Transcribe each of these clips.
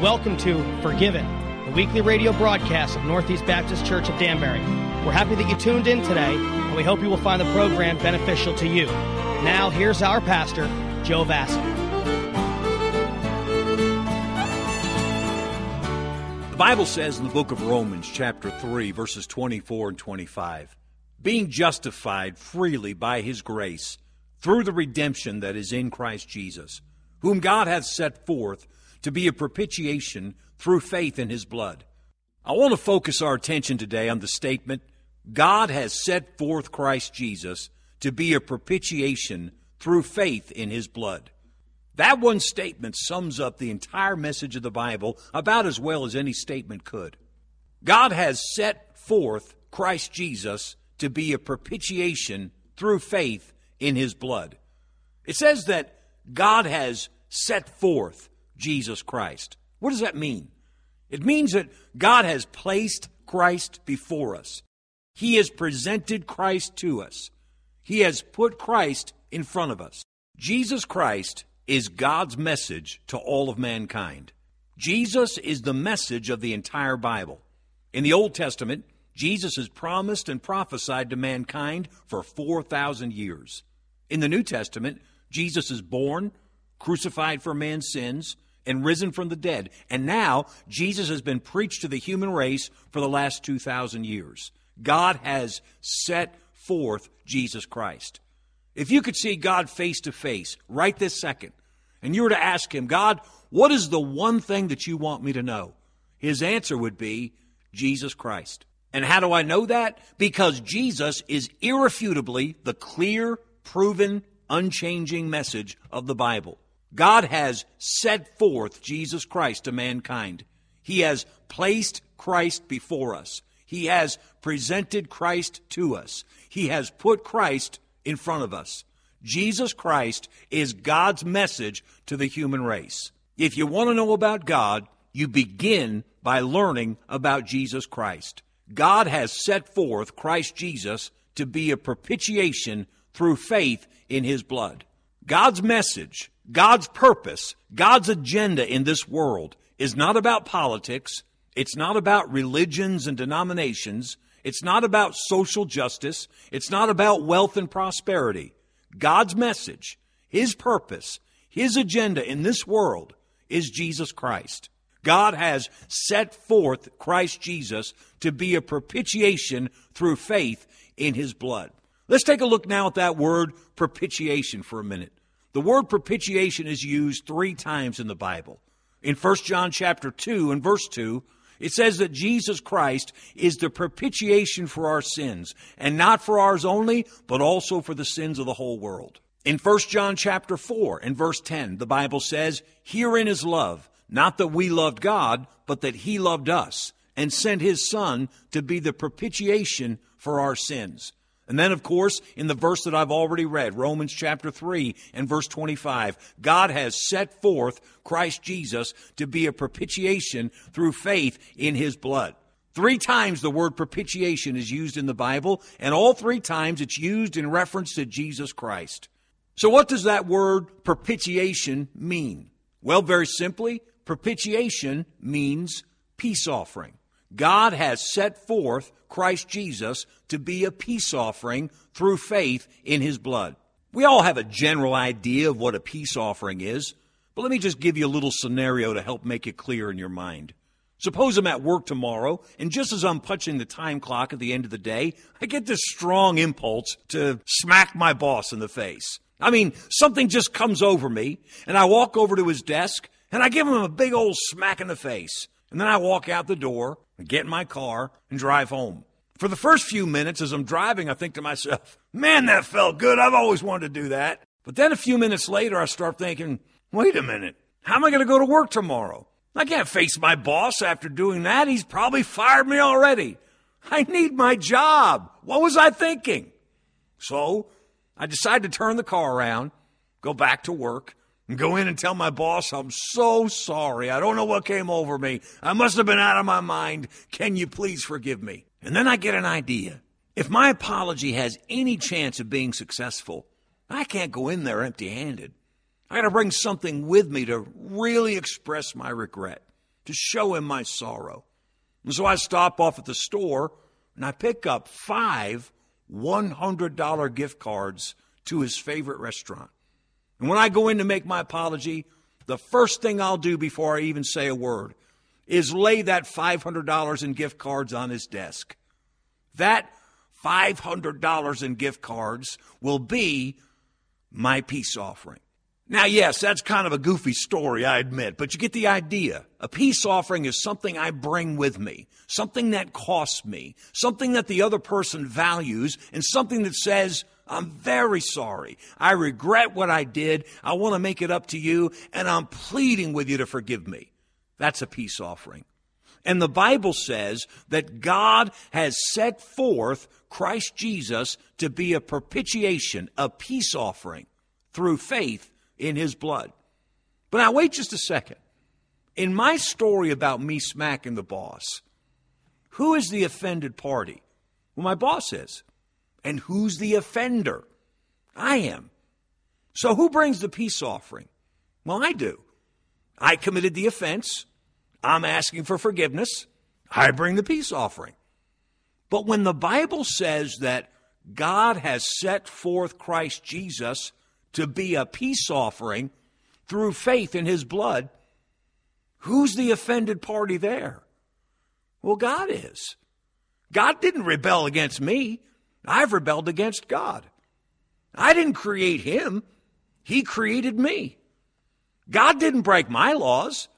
welcome to Forgiven, the weekly radio broadcast of Northeast Baptist Church of Danbury. We're happy that you tuned in today, and we hope you will find the program beneficial to you. Now, here's our pastor, Joe Vassy. The Bible says in the book of Romans, chapter 3, verses 24 and 25, being justified freely by his grace through the redemption that is in Christ Jesus, whom God hath set forth to be a propitiation through faith in his blood. I want to focus our attention today on the statement God has set forth Christ Jesus to be a propitiation through faith in his blood. That one statement sums up the entire message of the Bible about as well as any statement could. God has set forth Christ Jesus to be a propitiation through faith in his blood. It says that God has set forth Jesus Christ. What does that mean? It means that God has placed Christ before us. He has presented Christ to us. He has put Christ in front of us. Jesus Christ is God's message to all of mankind. Jesus is the message of the entire Bible. In the Old Testament, Jesus is promised and prophesied to mankind for 4,000 years. In the New Testament, Jesus is born, crucified for man's sins, and risen from the dead. And now, Jesus has been preached to the human race for the last 2,000 years. God has set forth Jesus Christ. If you could see God face to face right this second, and you were to ask Him, God, what is the one thing that you want me to know? His answer would be Jesus Christ. And how do I know that? Because Jesus is irrefutably the clear, proven, unchanging message of the Bible. God has set forth Jesus Christ to mankind. He has placed Christ before us. He has presented Christ to us. He has put Christ in front of us. Jesus Christ is God's message to the human race. If you want to know about God, you begin by learning about Jesus Christ. God has set forth Christ Jesus to be a propitiation through faith in his blood. God's message, God's purpose, God's agenda in this world is not about politics. It's not about religions and denominations. It's not about social justice. It's not about wealth and prosperity. God's message, His purpose, His agenda in this world is Jesus Christ. God has set forth Christ Jesus to be a propitiation through faith in His blood. Let's take a look now at that word propitiation for a minute. The word propitiation is used three times in the Bible. In 1 John chapter 2 and verse 2, it says that Jesus Christ is the propitiation for our sins, and not for ours only, but also for the sins of the whole world. In 1 John chapter 4 and verse 10, the Bible says, Herein is love, not that we loved God, but that he loved us, and sent his Son to be the propitiation for our sins. And then, of course, in the verse that I've already read, Romans chapter 3 and verse 25, God has set forth Christ Jesus to be a propitiation through faith in his blood. Three times the word propitiation is used in the Bible, and all three times it's used in reference to Jesus Christ. So, what does that word propitiation mean? Well, very simply, propitiation means peace offering. God has set forth Christ Jesus to be a peace offering through faith in his blood. We all have a general idea of what a peace offering is, but let me just give you a little scenario to help make it clear in your mind. Suppose I'm at work tomorrow, and just as I'm punching the time clock at the end of the day, I get this strong impulse to smack my boss in the face. I mean, something just comes over me, and I walk over to his desk, and I give him a big old smack in the face. And then I walk out the door, get in my car, and drive home. For the first few minutes as I'm driving, I think to myself, man, that felt good. I've always wanted to do that. But then a few minutes later, I start thinking, wait a minute. How am I going to go to work tomorrow? I can't face my boss after doing that. He's probably fired me already. I need my job. What was I thinking? So I decide to turn the car around, go back to work, and go in and tell my boss, I'm so sorry. I don't know what came over me. I must have been out of my mind. Can you please forgive me? And then I get an idea. If my apology has any chance of being successful, I can't go in there empty handed. I got to bring something with me to really express my regret, to show him my sorrow. And so I stop off at the store and I pick up five $100 gift cards to his favorite restaurant. And when I go in to make my apology, the first thing I'll do before I even say a word is lay that $500 in gift cards on his desk. That $500 in gift cards will be my peace offering. Now, yes, that's kind of a goofy story, I admit, but you get the idea. A peace offering is something I bring with me, something that costs me, something that the other person values, and something that says, I'm very sorry. I regret what I did. I want to make it up to you, and I'm pleading with you to forgive me. That's a peace offering. And the Bible says that God has set forth Christ Jesus to be a propitiation, a peace offering through faith in his blood. But now, wait just a second. In my story about me smacking the boss, who is the offended party? Well, my boss is. And who's the offender? I am. So who brings the peace offering? Well, I do. I committed the offense. I'm asking for forgiveness. I bring the peace offering. But when the Bible says that God has set forth Christ Jesus to be a peace offering through faith in his blood, who's the offended party there? Well, God is. God didn't rebel against me. I've rebelled against God. I didn't create him. He created me. God didn't break my laws.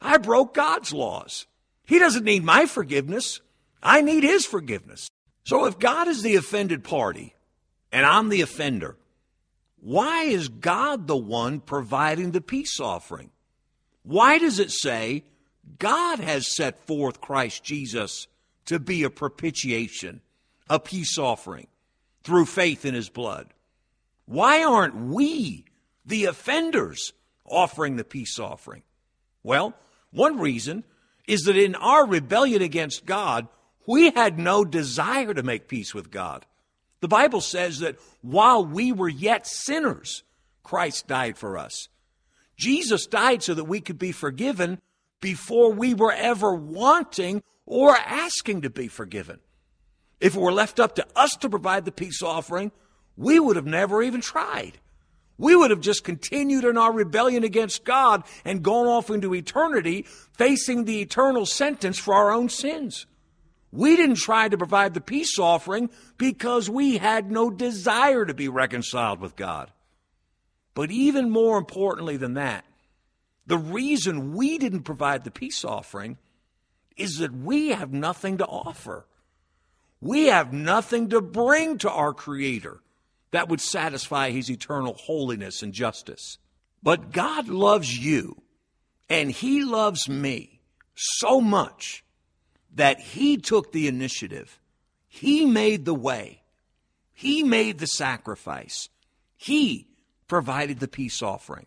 I broke God's laws. He doesn't need my forgiveness. I need his forgiveness. So if God is the offended party and I'm the offender, why is God the one providing the peace offering? Why does it say God has set forth Christ Jesus to be a propitiation, a peace offering through faith in his blood? Why aren't we, the offenders, offering the peace offering? Well, one reason is that in our rebellion against God, we had no desire to make peace with God. The Bible says that while we were yet sinners, Christ died for us. Jesus died so that we could be forgiven before we were ever wanting or asking to be forgiven. If it were left up to us to provide the peace offering, we would have never even tried. We would have just continued in our rebellion against God and gone off into eternity facing the eternal sentence for our own sins. We didn't try to provide the peace offering because we had no desire to be reconciled with God. But even more importantly than that, the reason we didn't provide the peace offering is that we have nothing to offer. We have nothing to bring to our Creator that would satisfy His eternal holiness and justice. But God loves you, and He loves me so much that he took the initiative. He made the way. He made the sacrifice. He provided the peace offering.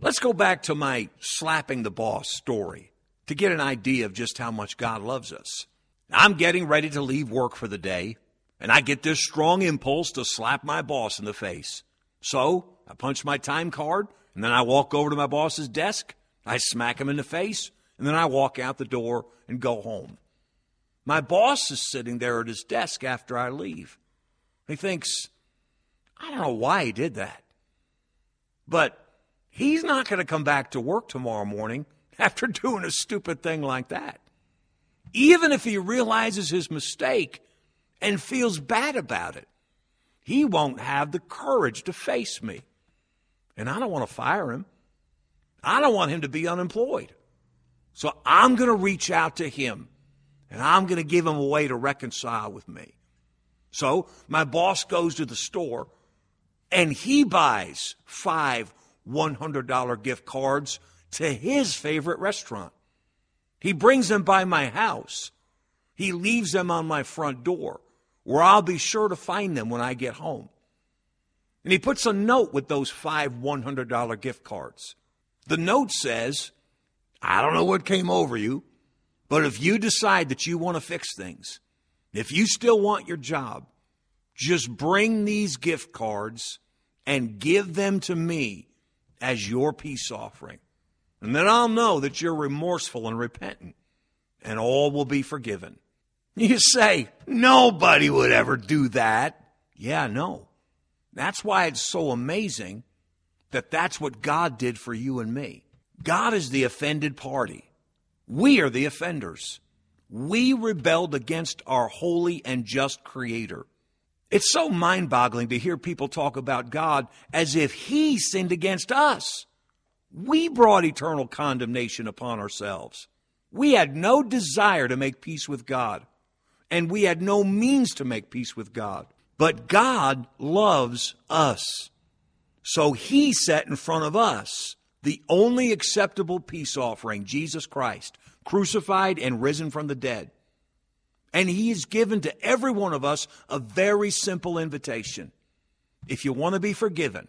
Let's go back to my slapping the boss story to get an idea of just how much God loves us. I'm getting ready to leave work for the day, and I get this strong impulse to slap my boss in the face. So I punch my time card, and then I walk over to my boss's desk. I smack him in the face, and then I walk out the door and go home. My boss is sitting there at his desk after I leave. He thinks, I don't know why he did that. But he's not going to come back to work tomorrow morning after doing a stupid thing like that. Even if he realizes his mistake and feels bad about it, he won't have the courage to face me. And I don't want to fire him. I don't want him to be unemployed. So I'm going to reach out to him and I'm going to give him a way to reconcile with me. So my boss goes to the store and he buys five $100 gift cards to his favorite restaurant. He brings them by my house. He leaves them on my front door where I'll be sure to find them when I get home. And he puts a note with those five $100 gift cards. The note says, I don't know what came over you, but if you decide that you want to fix things, if you still want your job, just bring these gift cards and give them to me as your peace offering. And then I'll know that you're remorseful and repentant, and all will be forgiven. You say, nobody would ever do that. Yeah, no. That's why it's so amazing that that's what God did for you and me. God is the offended party. We are the offenders. We rebelled against our holy and just Creator. It's so mind boggling to hear people talk about God as if He sinned against us. We brought eternal condemnation upon ourselves. We had no desire to make peace with God, and we had no means to make peace with God. But God loves us. So He set in front of us the only acceptable peace offering, Jesus Christ, crucified and risen from the dead. And he has given to every one of us a very simple invitation. If you want to be forgiven,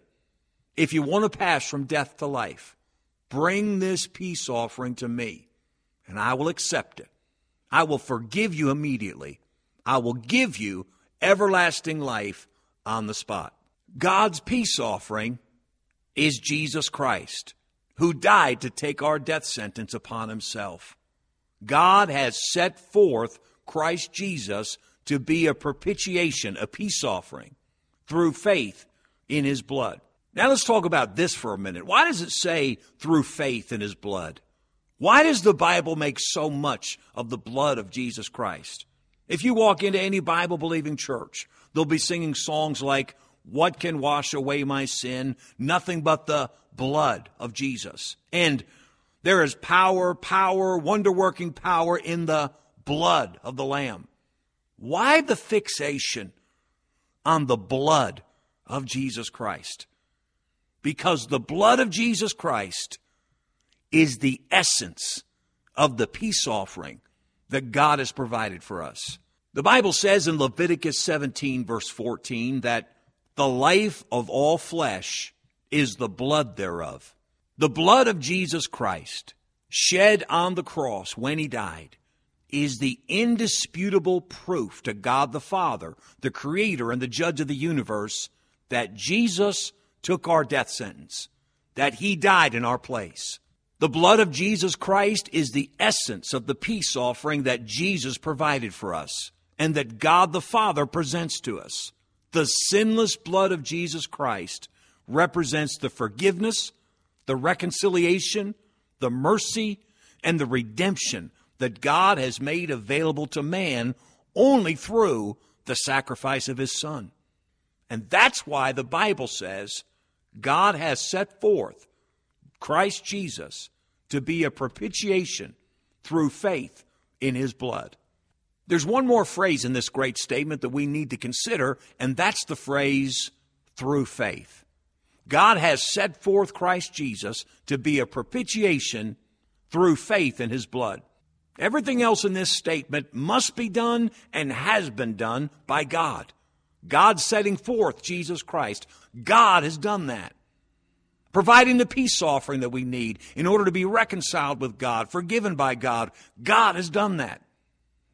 if you want to pass from death to life, bring this peace offering to me, and I will accept it. I will forgive you immediately. I will give you everlasting life on the spot. God's peace offering is Jesus Christ, who died to take our death sentence upon himself. God has set forth Christ Jesus to be a propitiation, a peace offering through faith in his blood. Now let's talk about this for a minute. Why does it say through faith in his blood? Why does the Bible make so much of the blood of Jesus Christ? If you walk into any Bible believing church, they'll be singing songs like, What can wash away my sin? Nothing but the blood of Jesus. And there is power, power, wonder working power in the blood of the Lamb. Why the fixation on the blood of Jesus Christ? Because the blood of Jesus Christ is the essence of the peace offering that God has provided for us. The Bible says in Leviticus 17, verse 14, that the life of all flesh is the blood thereof. The blood of Jesus Christ, shed on the cross when he died, is the indisputable proof to God the Father, the Creator and the Judge of the universe, that Jesus took our death sentence, that He died in our place. The blood of Jesus Christ is the essence of the peace offering that Jesus provided for us and that God the Father presents to us. The sinless blood of Jesus Christ represents the forgiveness, the reconciliation, the mercy, and the redemption that God has made available to man only through the sacrifice of his son. And that's why the Bible says God has set forth Christ Jesus to be a propitiation through faith in his blood. There's one more phrase in this great statement that we need to consider, and that's the phrase through faith. God has set forth Christ Jesus to be a propitiation through faith in his blood. Everything else in this statement must be done and has been done by God. God setting forth Jesus Christ. God has done that. Providing the peace offering that we need in order to be reconciled with God, forgiven by God. God has done that.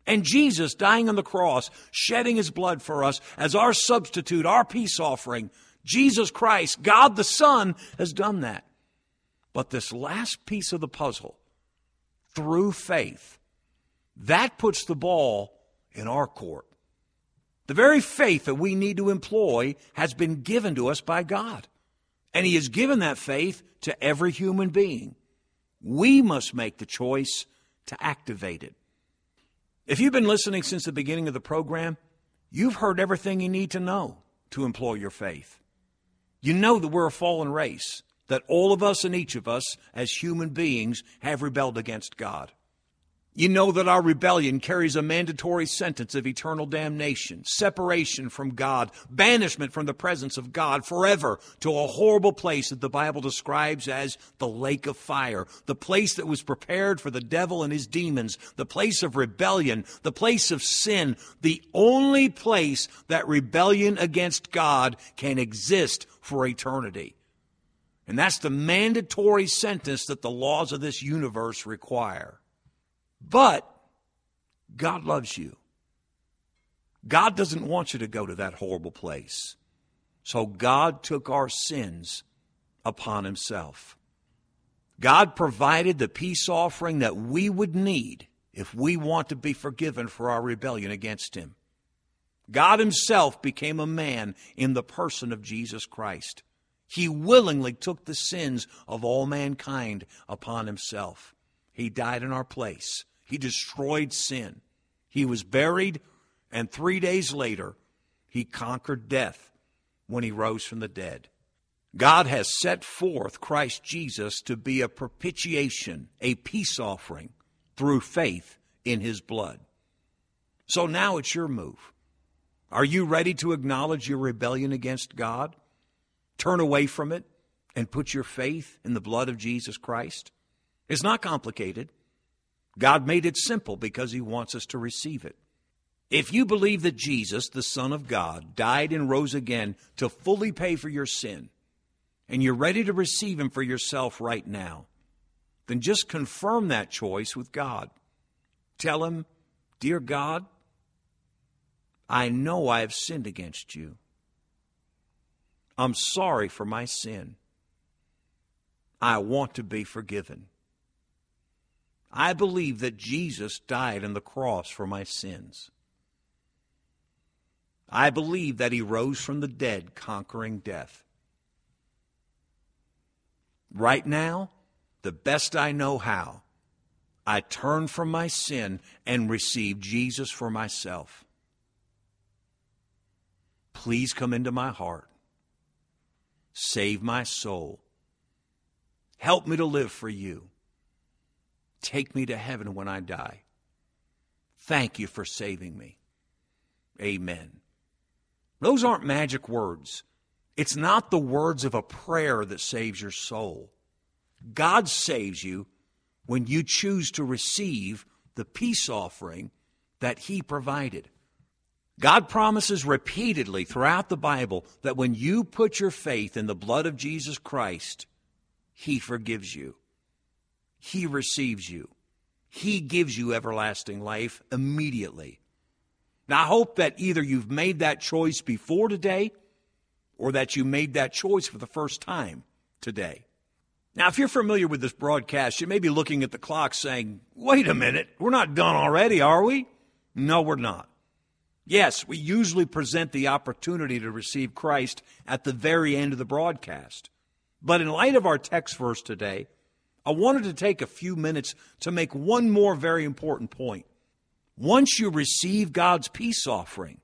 And Jesus dying on the cross, shedding his blood for us as our substitute, our peace offering. Jesus Christ, God the Son, has done that. But this last piece of the puzzle, through faith. That puts the ball in our court. The very faith that we need to employ has been given to us by God. And He has given that faith to every human being. We must make the choice to activate it. If you've been listening since the beginning of the program, you've heard everything you need to know to employ your faith. You know that we're a fallen race that all of us and each of us as human beings have rebelled against God. You know that our rebellion carries a mandatory sentence of eternal damnation, separation from God, banishment from the presence of God forever to a horrible place that the Bible describes as the lake of fire, the place that was prepared for the devil and his demons, the place of rebellion, the place of sin, the only place that rebellion against God can exist for eternity. And that's the mandatory sentence that the laws of this universe require. But God loves you. God doesn't want you to go to that horrible place. So God took our sins upon himself. God provided the peace offering that we would need if we want to be forgiven for our rebellion against him. God himself became a man in the person of Jesus Christ. He willingly took the sins of all mankind upon himself. He died in our place. He destroyed sin. He was buried, and three days later, he conquered death when he rose from the dead. God has set forth Christ Jesus to be a propitiation, a peace offering through faith in his blood. So now it's your move. Are you ready to acknowledge your rebellion against God? Turn away from it and put your faith in the blood of Jesus Christ? It's not complicated. God made it simple because He wants us to receive it. If you believe that Jesus, the Son of God, died and rose again to fully pay for your sin, and you're ready to receive Him for yourself right now, then just confirm that choice with God. Tell Him, Dear God, I know I have sinned against you. I'm sorry for my sin. I want to be forgiven. I believe that Jesus died on the cross for my sins. I believe that he rose from the dead, conquering death. Right now, the best I know how, I turn from my sin and receive Jesus for myself. Please come into my heart. Save my soul. Help me to live for you. Take me to heaven when I die. Thank you for saving me. Amen. Those aren't magic words. It's not the words of a prayer that saves your soul. God saves you when you choose to receive the peace offering that He provided. God promises repeatedly throughout the Bible that when you put your faith in the blood of Jesus Christ, He forgives you. He receives you. He gives you everlasting life immediately. Now, I hope that either you've made that choice before today or that you made that choice for the first time today. Now, if you're familiar with this broadcast, you may be looking at the clock saying, wait a minute, we're not done already, are we? No, we're not. Yes, we usually present the opportunity to receive Christ at the very end of the broadcast. But in light of our text verse today, I wanted to take a few minutes to make one more very important point. Once you receive God's peace offering,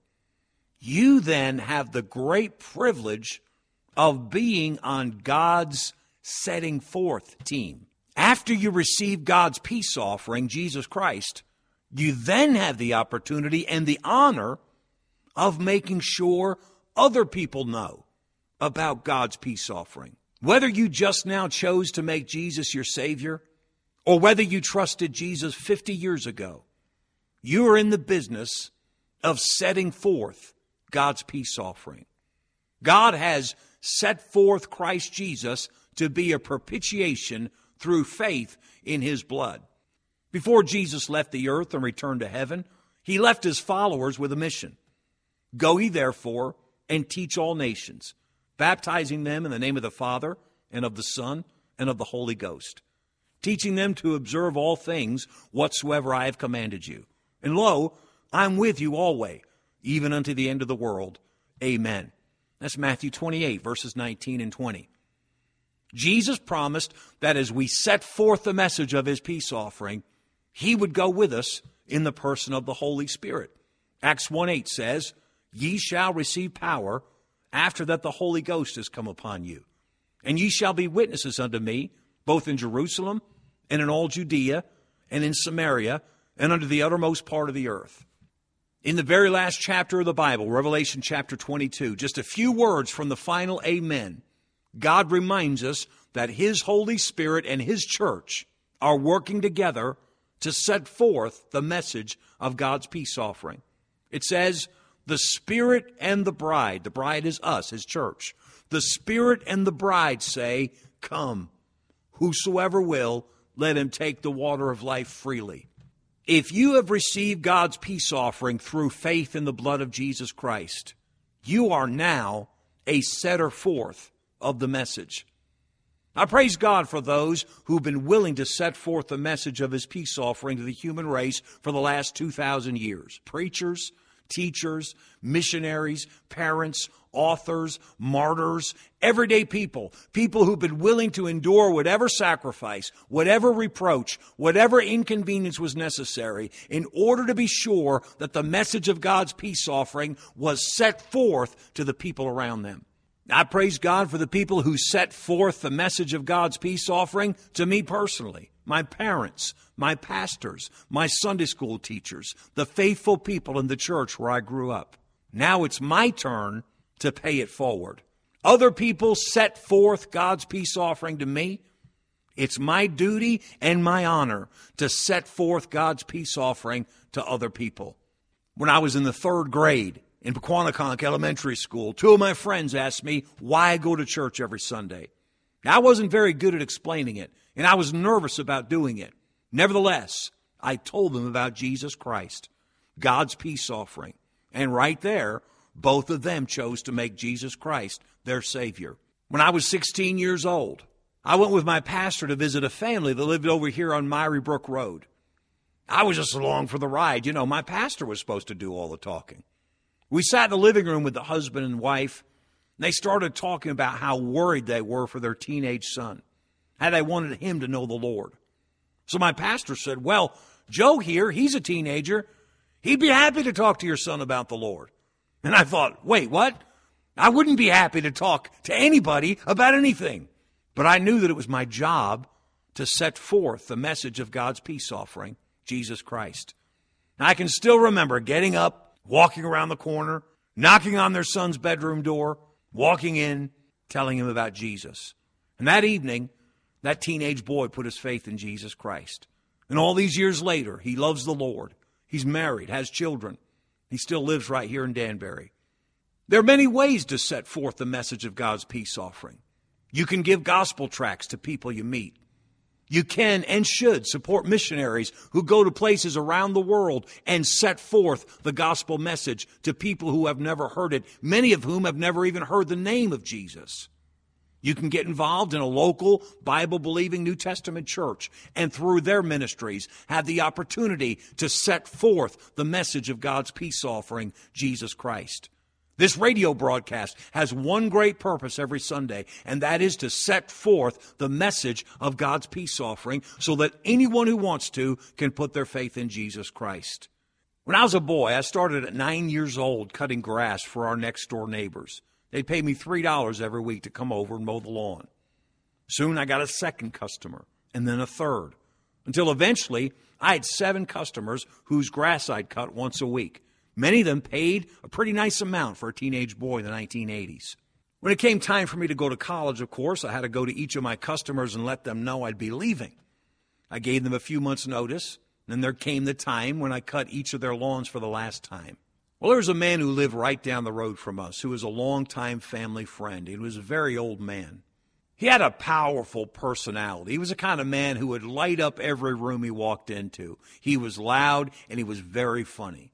you then have the great privilege of being on God's setting forth team. After you receive God's peace offering, Jesus Christ, you then have the opportunity and the honor of making sure other people know about God's peace offering. Whether you just now chose to make Jesus your Savior, or whether you trusted Jesus 50 years ago, you are in the business of setting forth God's peace offering. God has set forth Christ Jesus to be a propitiation through faith in his blood. Before Jesus left the earth and returned to heaven, he left his followers with a mission. Go ye therefore and teach all nations baptizing them in the name of the Father and of the Son and of the Holy Ghost, teaching them to observe all things whatsoever I have commanded you. And lo, I'm with you always, even unto the end of the world. Amen. That's Matthew 28, verses 19 and 20. Jesus promised that as we set forth the message of his peace offering, he would go with us in the person of the Holy Spirit. Acts 1 8 says, Ye shall receive power after that the Holy Ghost has come upon you. And ye shall be witnesses unto me, both in Jerusalem and in all Judea and in Samaria and unto the uttermost part of the earth. In the very last chapter of the Bible, Revelation chapter 22, just a few words from the final Amen, God reminds us that His Holy Spirit and His church are working together to set forth the message of God's peace offering. It says, the Spirit and the bride, the bride is us, His church. The Spirit and the bride say, Come. Whosoever will, let him take the water of life freely. If you have received God's peace offering through faith in the blood of Jesus Christ, you are now a setter forth of the message. I praise God for those who've been willing to set forth the message of His peace offering to the human race for the last 2,000 years. Preachers, teachers, missionaries, parents, authors, martyrs, everyday people, people who've been willing to endure whatever sacrifice, whatever reproach, whatever inconvenience was necessary in order to be sure that the message of God's peace offering was set forth to the people around them. I praise God for the people who set forth the message of God's peace offering to me personally, my parents, my pastors, my Sunday school teachers, the faithful people in the church where I grew up. Now it's my turn to pay it forward. Other people set forth God's peace offering to me. It's my duty and my honor to set forth God's peace offering to other people. When I was in the third grade in Pequannock Elementary School, two of my friends asked me why I go to church every Sunday. Now, I wasn't very good at explaining it, and I was nervous about doing it. Nevertheless, I told them about Jesus Christ, God's peace offering. And right there, both of them chose to make Jesus Christ their Savior. When I was 16 years old, I went with my pastor to visit a family that lived over here on Miry Brook Road. I was just along for the ride. You know, my pastor was supposed to do all the talking. We sat in the living room with the husband and wife, and they started talking about how worried they were for their teenage son, how they wanted him to know the Lord. So my pastor said, Well, Joe here, he's a teenager. He'd be happy to talk to your son about the Lord. And I thought, wait, what? I wouldn't be happy to talk to anybody about anything. But I knew that it was my job to set forth the message of God's peace offering, Jesus Christ. And I can still remember getting up, walking around the corner, knocking on their son's bedroom door, walking in, telling him about Jesus. And that evening, that teenage boy put his faith in Jesus Christ. And all these years later, he loves the Lord. He's married, has children. He still lives right here in Danbury. There are many ways to set forth the message of God's peace offering. You can give gospel tracts to people you meet. You can and should support missionaries who go to places around the world and set forth the gospel message to people who have never heard it, many of whom have never even heard the name of Jesus. You can get involved in a local Bible believing New Testament church and through their ministries have the opportunity to set forth the message of God's peace offering, Jesus Christ. This radio broadcast has one great purpose every Sunday, and that is to set forth the message of God's peace offering so that anyone who wants to can put their faith in Jesus Christ. When I was a boy, I started at nine years old cutting grass for our next door neighbors. They'd pay me $3 every week to come over and mow the lawn. Soon I got a second customer, and then a third, until eventually I had seven customers whose grass I'd cut once a week. Many of them paid a pretty nice amount for a teenage boy in the 1980s. When it came time for me to go to college, of course, I had to go to each of my customers and let them know I'd be leaving. I gave them a few months' notice, and then there came the time when I cut each of their lawns for the last time. Well, there was a man who lived right down the road from us who was a longtime family friend. He was a very old man. He had a powerful personality. He was the kind of man who would light up every room he walked into. He was loud and he was very funny.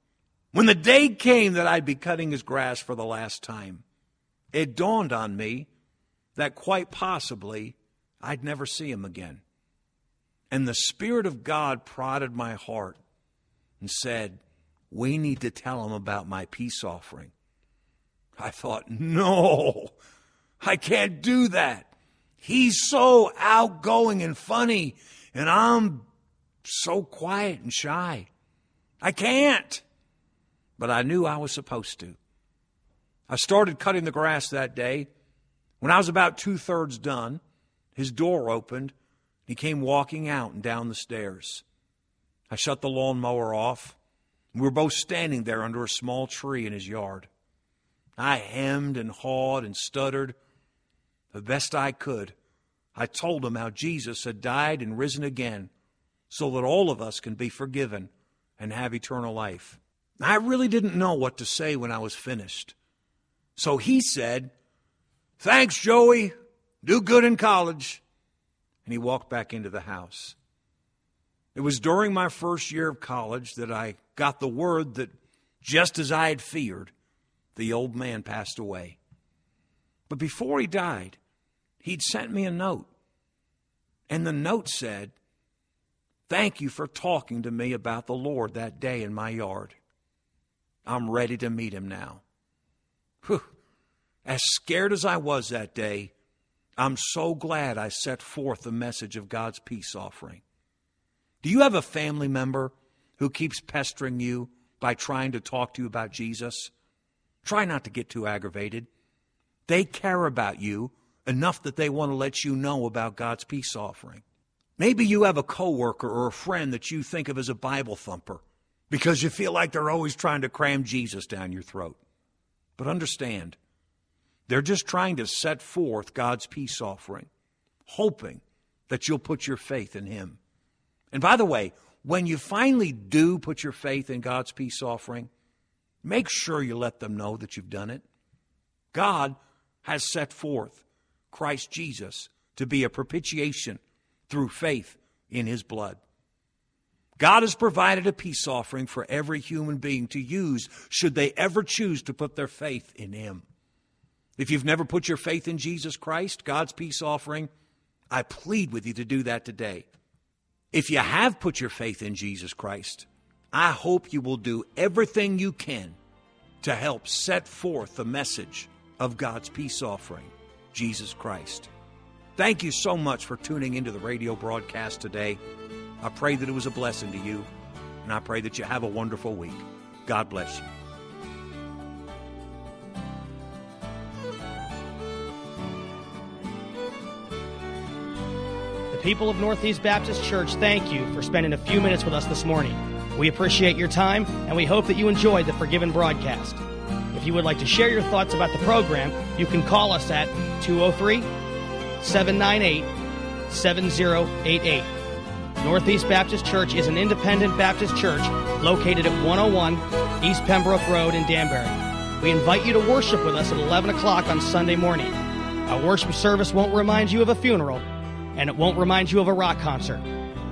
When the day came that I'd be cutting his grass for the last time, it dawned on me that quite possibly I'd never see him again. And the Spirit of God prodded my heart and said, we need to tell him about my peace offering. I thought, no, I can't do that. He's so outgoing and funny, and I'm so quiet and shy. I can't. But I knew I was supposed to. I started cutting the grass that day. When I was about two thirds done, his door opened. He came walking out and down the stairs. I shut the lawnmower off. We were both standing there under a small tree in his yard. I hemmed and hawed and stuttered the best I could. I told him how Jesus had died and risen again so that all of us can be forgiven and have eternal life. I really didn't know what to say when I was finished. So he said, Thanks, Joey. Do good in college. And he walked back into the house. It was during my first year of college that I got the word that, just as I had feared, the old man passed away. But before he died, he'd sent me a note. And the note said, Thank you for talking to me about the Lord that day in my yard. I'm ready to meet him now. Whew. As scared as I was that day, I'm so glad I set forth the message of God's peace offering. Do you have a family member who keeps pestering you by trying to talk to you about Jesus? Try not to get too aggravated. They care about you enough that they want to let you know about God's peace offering. Maybe you have a coworker or a friend that you think of as a Bible thumper because you feel like they're always trying to cram Jesus down your throat. But understand, they're just trying to set forth God's peace offering, hoping that you'll put your faith in Him. And by the way, when you finally do put your faith in God's peace offering, make sure you let them know that you've done it. God has set forth Christ Jesus to be a propitiation through faith in His blood. God has provided a peace offering for every human being to use should they ever choose to put their faith in Him. If you've never put your faith in Jesus Christ, God's peace offering, I plead with you to do that today. If you have put your faith in Jesus Christ, I hope you will do everything you can to help set forth the message of God's peace offering, Jesus Christ. Thank you so much for tuning into the radio broadcast today. I pray that it was a blessing to you, and I pray that you have a wonderful week. God bless you. People of Northeast Baptist Church thank you for spending a few minutes with us this morning. We appreciate your time, and we hope that you enjoyed the Forgiven broadcast. If you would like to share your thoughts about the program, you can call us at 203 798 7088. Northeast Baptist Church is an independent Baptist church located at 101 East Pembroke Road in Danbury. We invite you to worship with us at 11 o'clock on Sunday morning. Our worship service won't remind you of a funeral, and it won't remind you of a rock concert.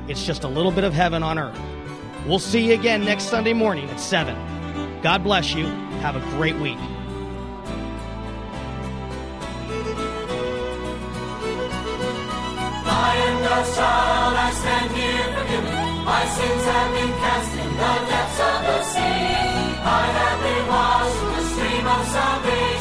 It's just a little bit of heaven on earth. We'll see you again next Sunday morning at 7. God bless you. Have a great week. Child, I stand here forgiven. My sins have been cast in the depths of the sea. I have been washed in the stream of salvation.